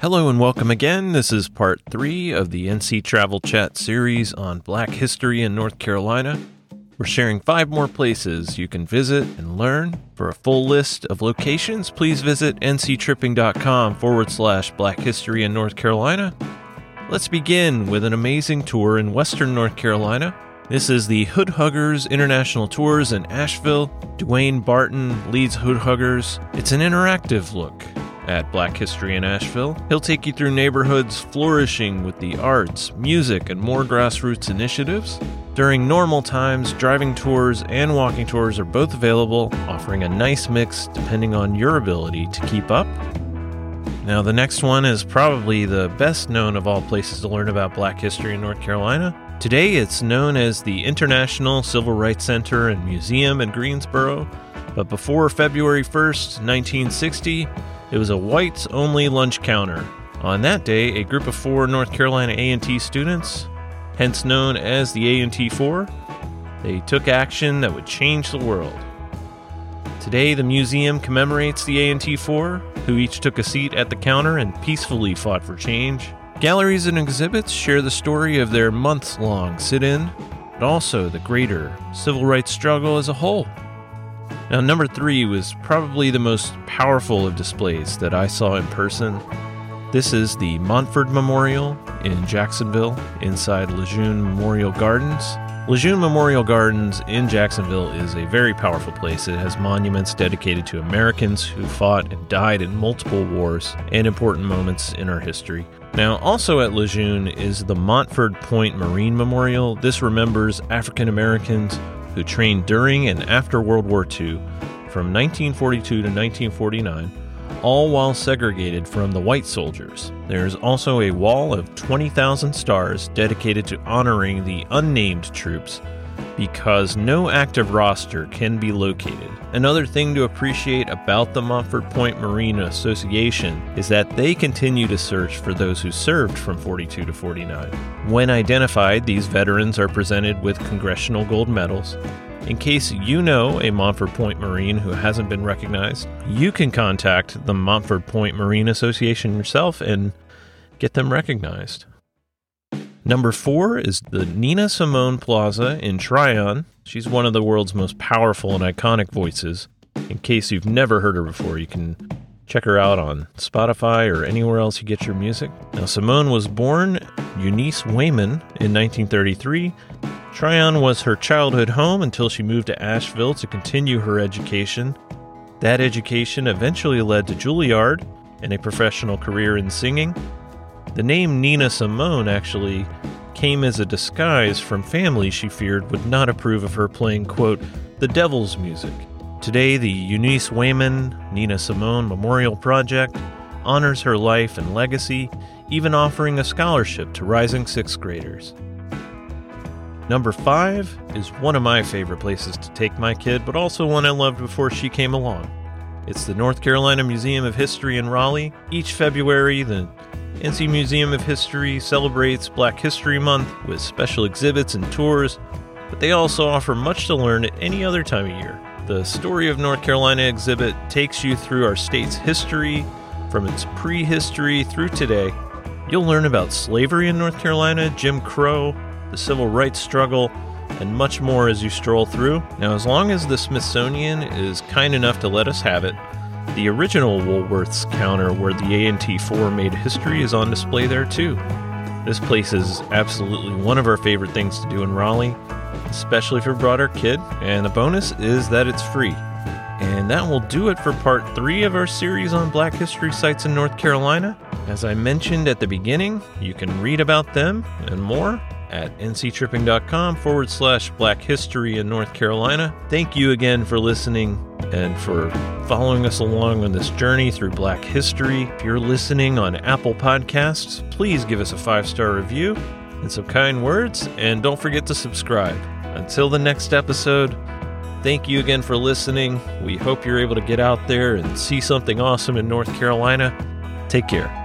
Hello and welcome again. This is part three of the NC Travel Chat series on Black history in North Carolina. We're sharing five more places you can visit and learn. For a full list of locations, please visit nctripping.com forward slash Black history in North Carolina. Let's begin with an amazing tour in Western North Carolina. This is the Hood Huggers International Tours in Asheville. DeWayne Barton leads Hood Huggers. It's an interactive look at Black History in Asheville. He'll take you through neighborhoods flourishing with the arts, music, and more grassroots initiatives. During normal times, driving tours and walking tours are both available, offering a nice mix depending on your ability to keep up. Now, the next one is probably the best known of all places to learn about black history in North Carolina. Today, it's known as the International Civil Rights Center and Museum in Greensboro, but before February 1st, 1960, it was a whites only lunch counter. On that day, a group of four North Carolina A&T students, hence known as the A&T 4, they took action that would change the world. Today, the museum commemorates the A&T 4, who each took a seat at the counter and peacefully fought for change. Galleries and exhibits share the story of their months long sit in, but also the greater civil rights struggle as a whole. Now, number three was probably the most powerful of displays that I saw in person. This is the Montford Memorial in Jacksonville inside Lejeune Memorial Gardens. Lejeune Memorial Gardens in Jacksonville is a very powerful place. It has monuments dedicated to Americans who fought and died in multiple wars and important moments in our history. Now, also at Lejeune is the Montford Point Marine Memorial. This remembers African Americans who trained during and after World War II from 1942 to 1949, all while segregated from the white soldiers. There is also a wall of 20,000 stars dedicated to honoring the unnamed troops because no active roster can be located. Another thing to appreciate about the Montford Point Marine Association is that they continue to search for those who served from 42 to 49. When identified, these veterans are presented with congressional gold medals. In case you know a Montford Point Marine who hasn't been recognized, you can contact the Montford Point Marine Association yourself and get them recognized. Number four is the Nina Simone Plaza in Tryon. She's one of the world's most powerful and iconic voices. In case you've never heard her before, you can check her out on Spotify or anywhere else you get your music. Now, Simone was born Eunice Waymon in 1933. Tryon was her childhood home until she moved to Asheville to continue her education. That education eventually led to Juilliard and a professional career in singing. The name Nina Simone actually came as a disguise from family she feared would not approve of her playing, quote, the devil's music. Today, the Eunice Waymon Nina Simone Memorial Project honors her life and legacy, even offering a scholarship to rising sixth graders. Number five is one of my favorite places to take my kid, but also one I loved before she came along. It's the North Carolina Museum of History in Raleigh. Each February, the NC Museum of History celebrates Black History Month with special exhibits and tours, but they also offer much to learn at any other time of year. The Story of North Carolina exhibit takes you through our state's history from its prehistory through today. You'll learn about slavery in North Carolina, Jim Crow, the civil rights struggle, and much more as you stroll through. Now, as long as the Smithsonian is kind enough to let us have it, the original Woolworth's counter where the A&T 4 made history is on display there too. This place is absolutely one of our favorite things to do in Raleigh, especially if you brought our kid, and the bonus is that it's free. And that will do it for part three of our series on Black History sites in North Carolina. As I mentioned at the beginning, you can read about them and more at nctripping.com forward slash black history in North Carolina. Thank you again for listening and for following us along on this journey through black history. If you're listening on Apple Podcasts, please give us a five star review and some kind words, and don't forget to subscribe. Until the next episode, thank you again for listening. We hope you're able to get out there and see something awesome in North Carolina. Take care.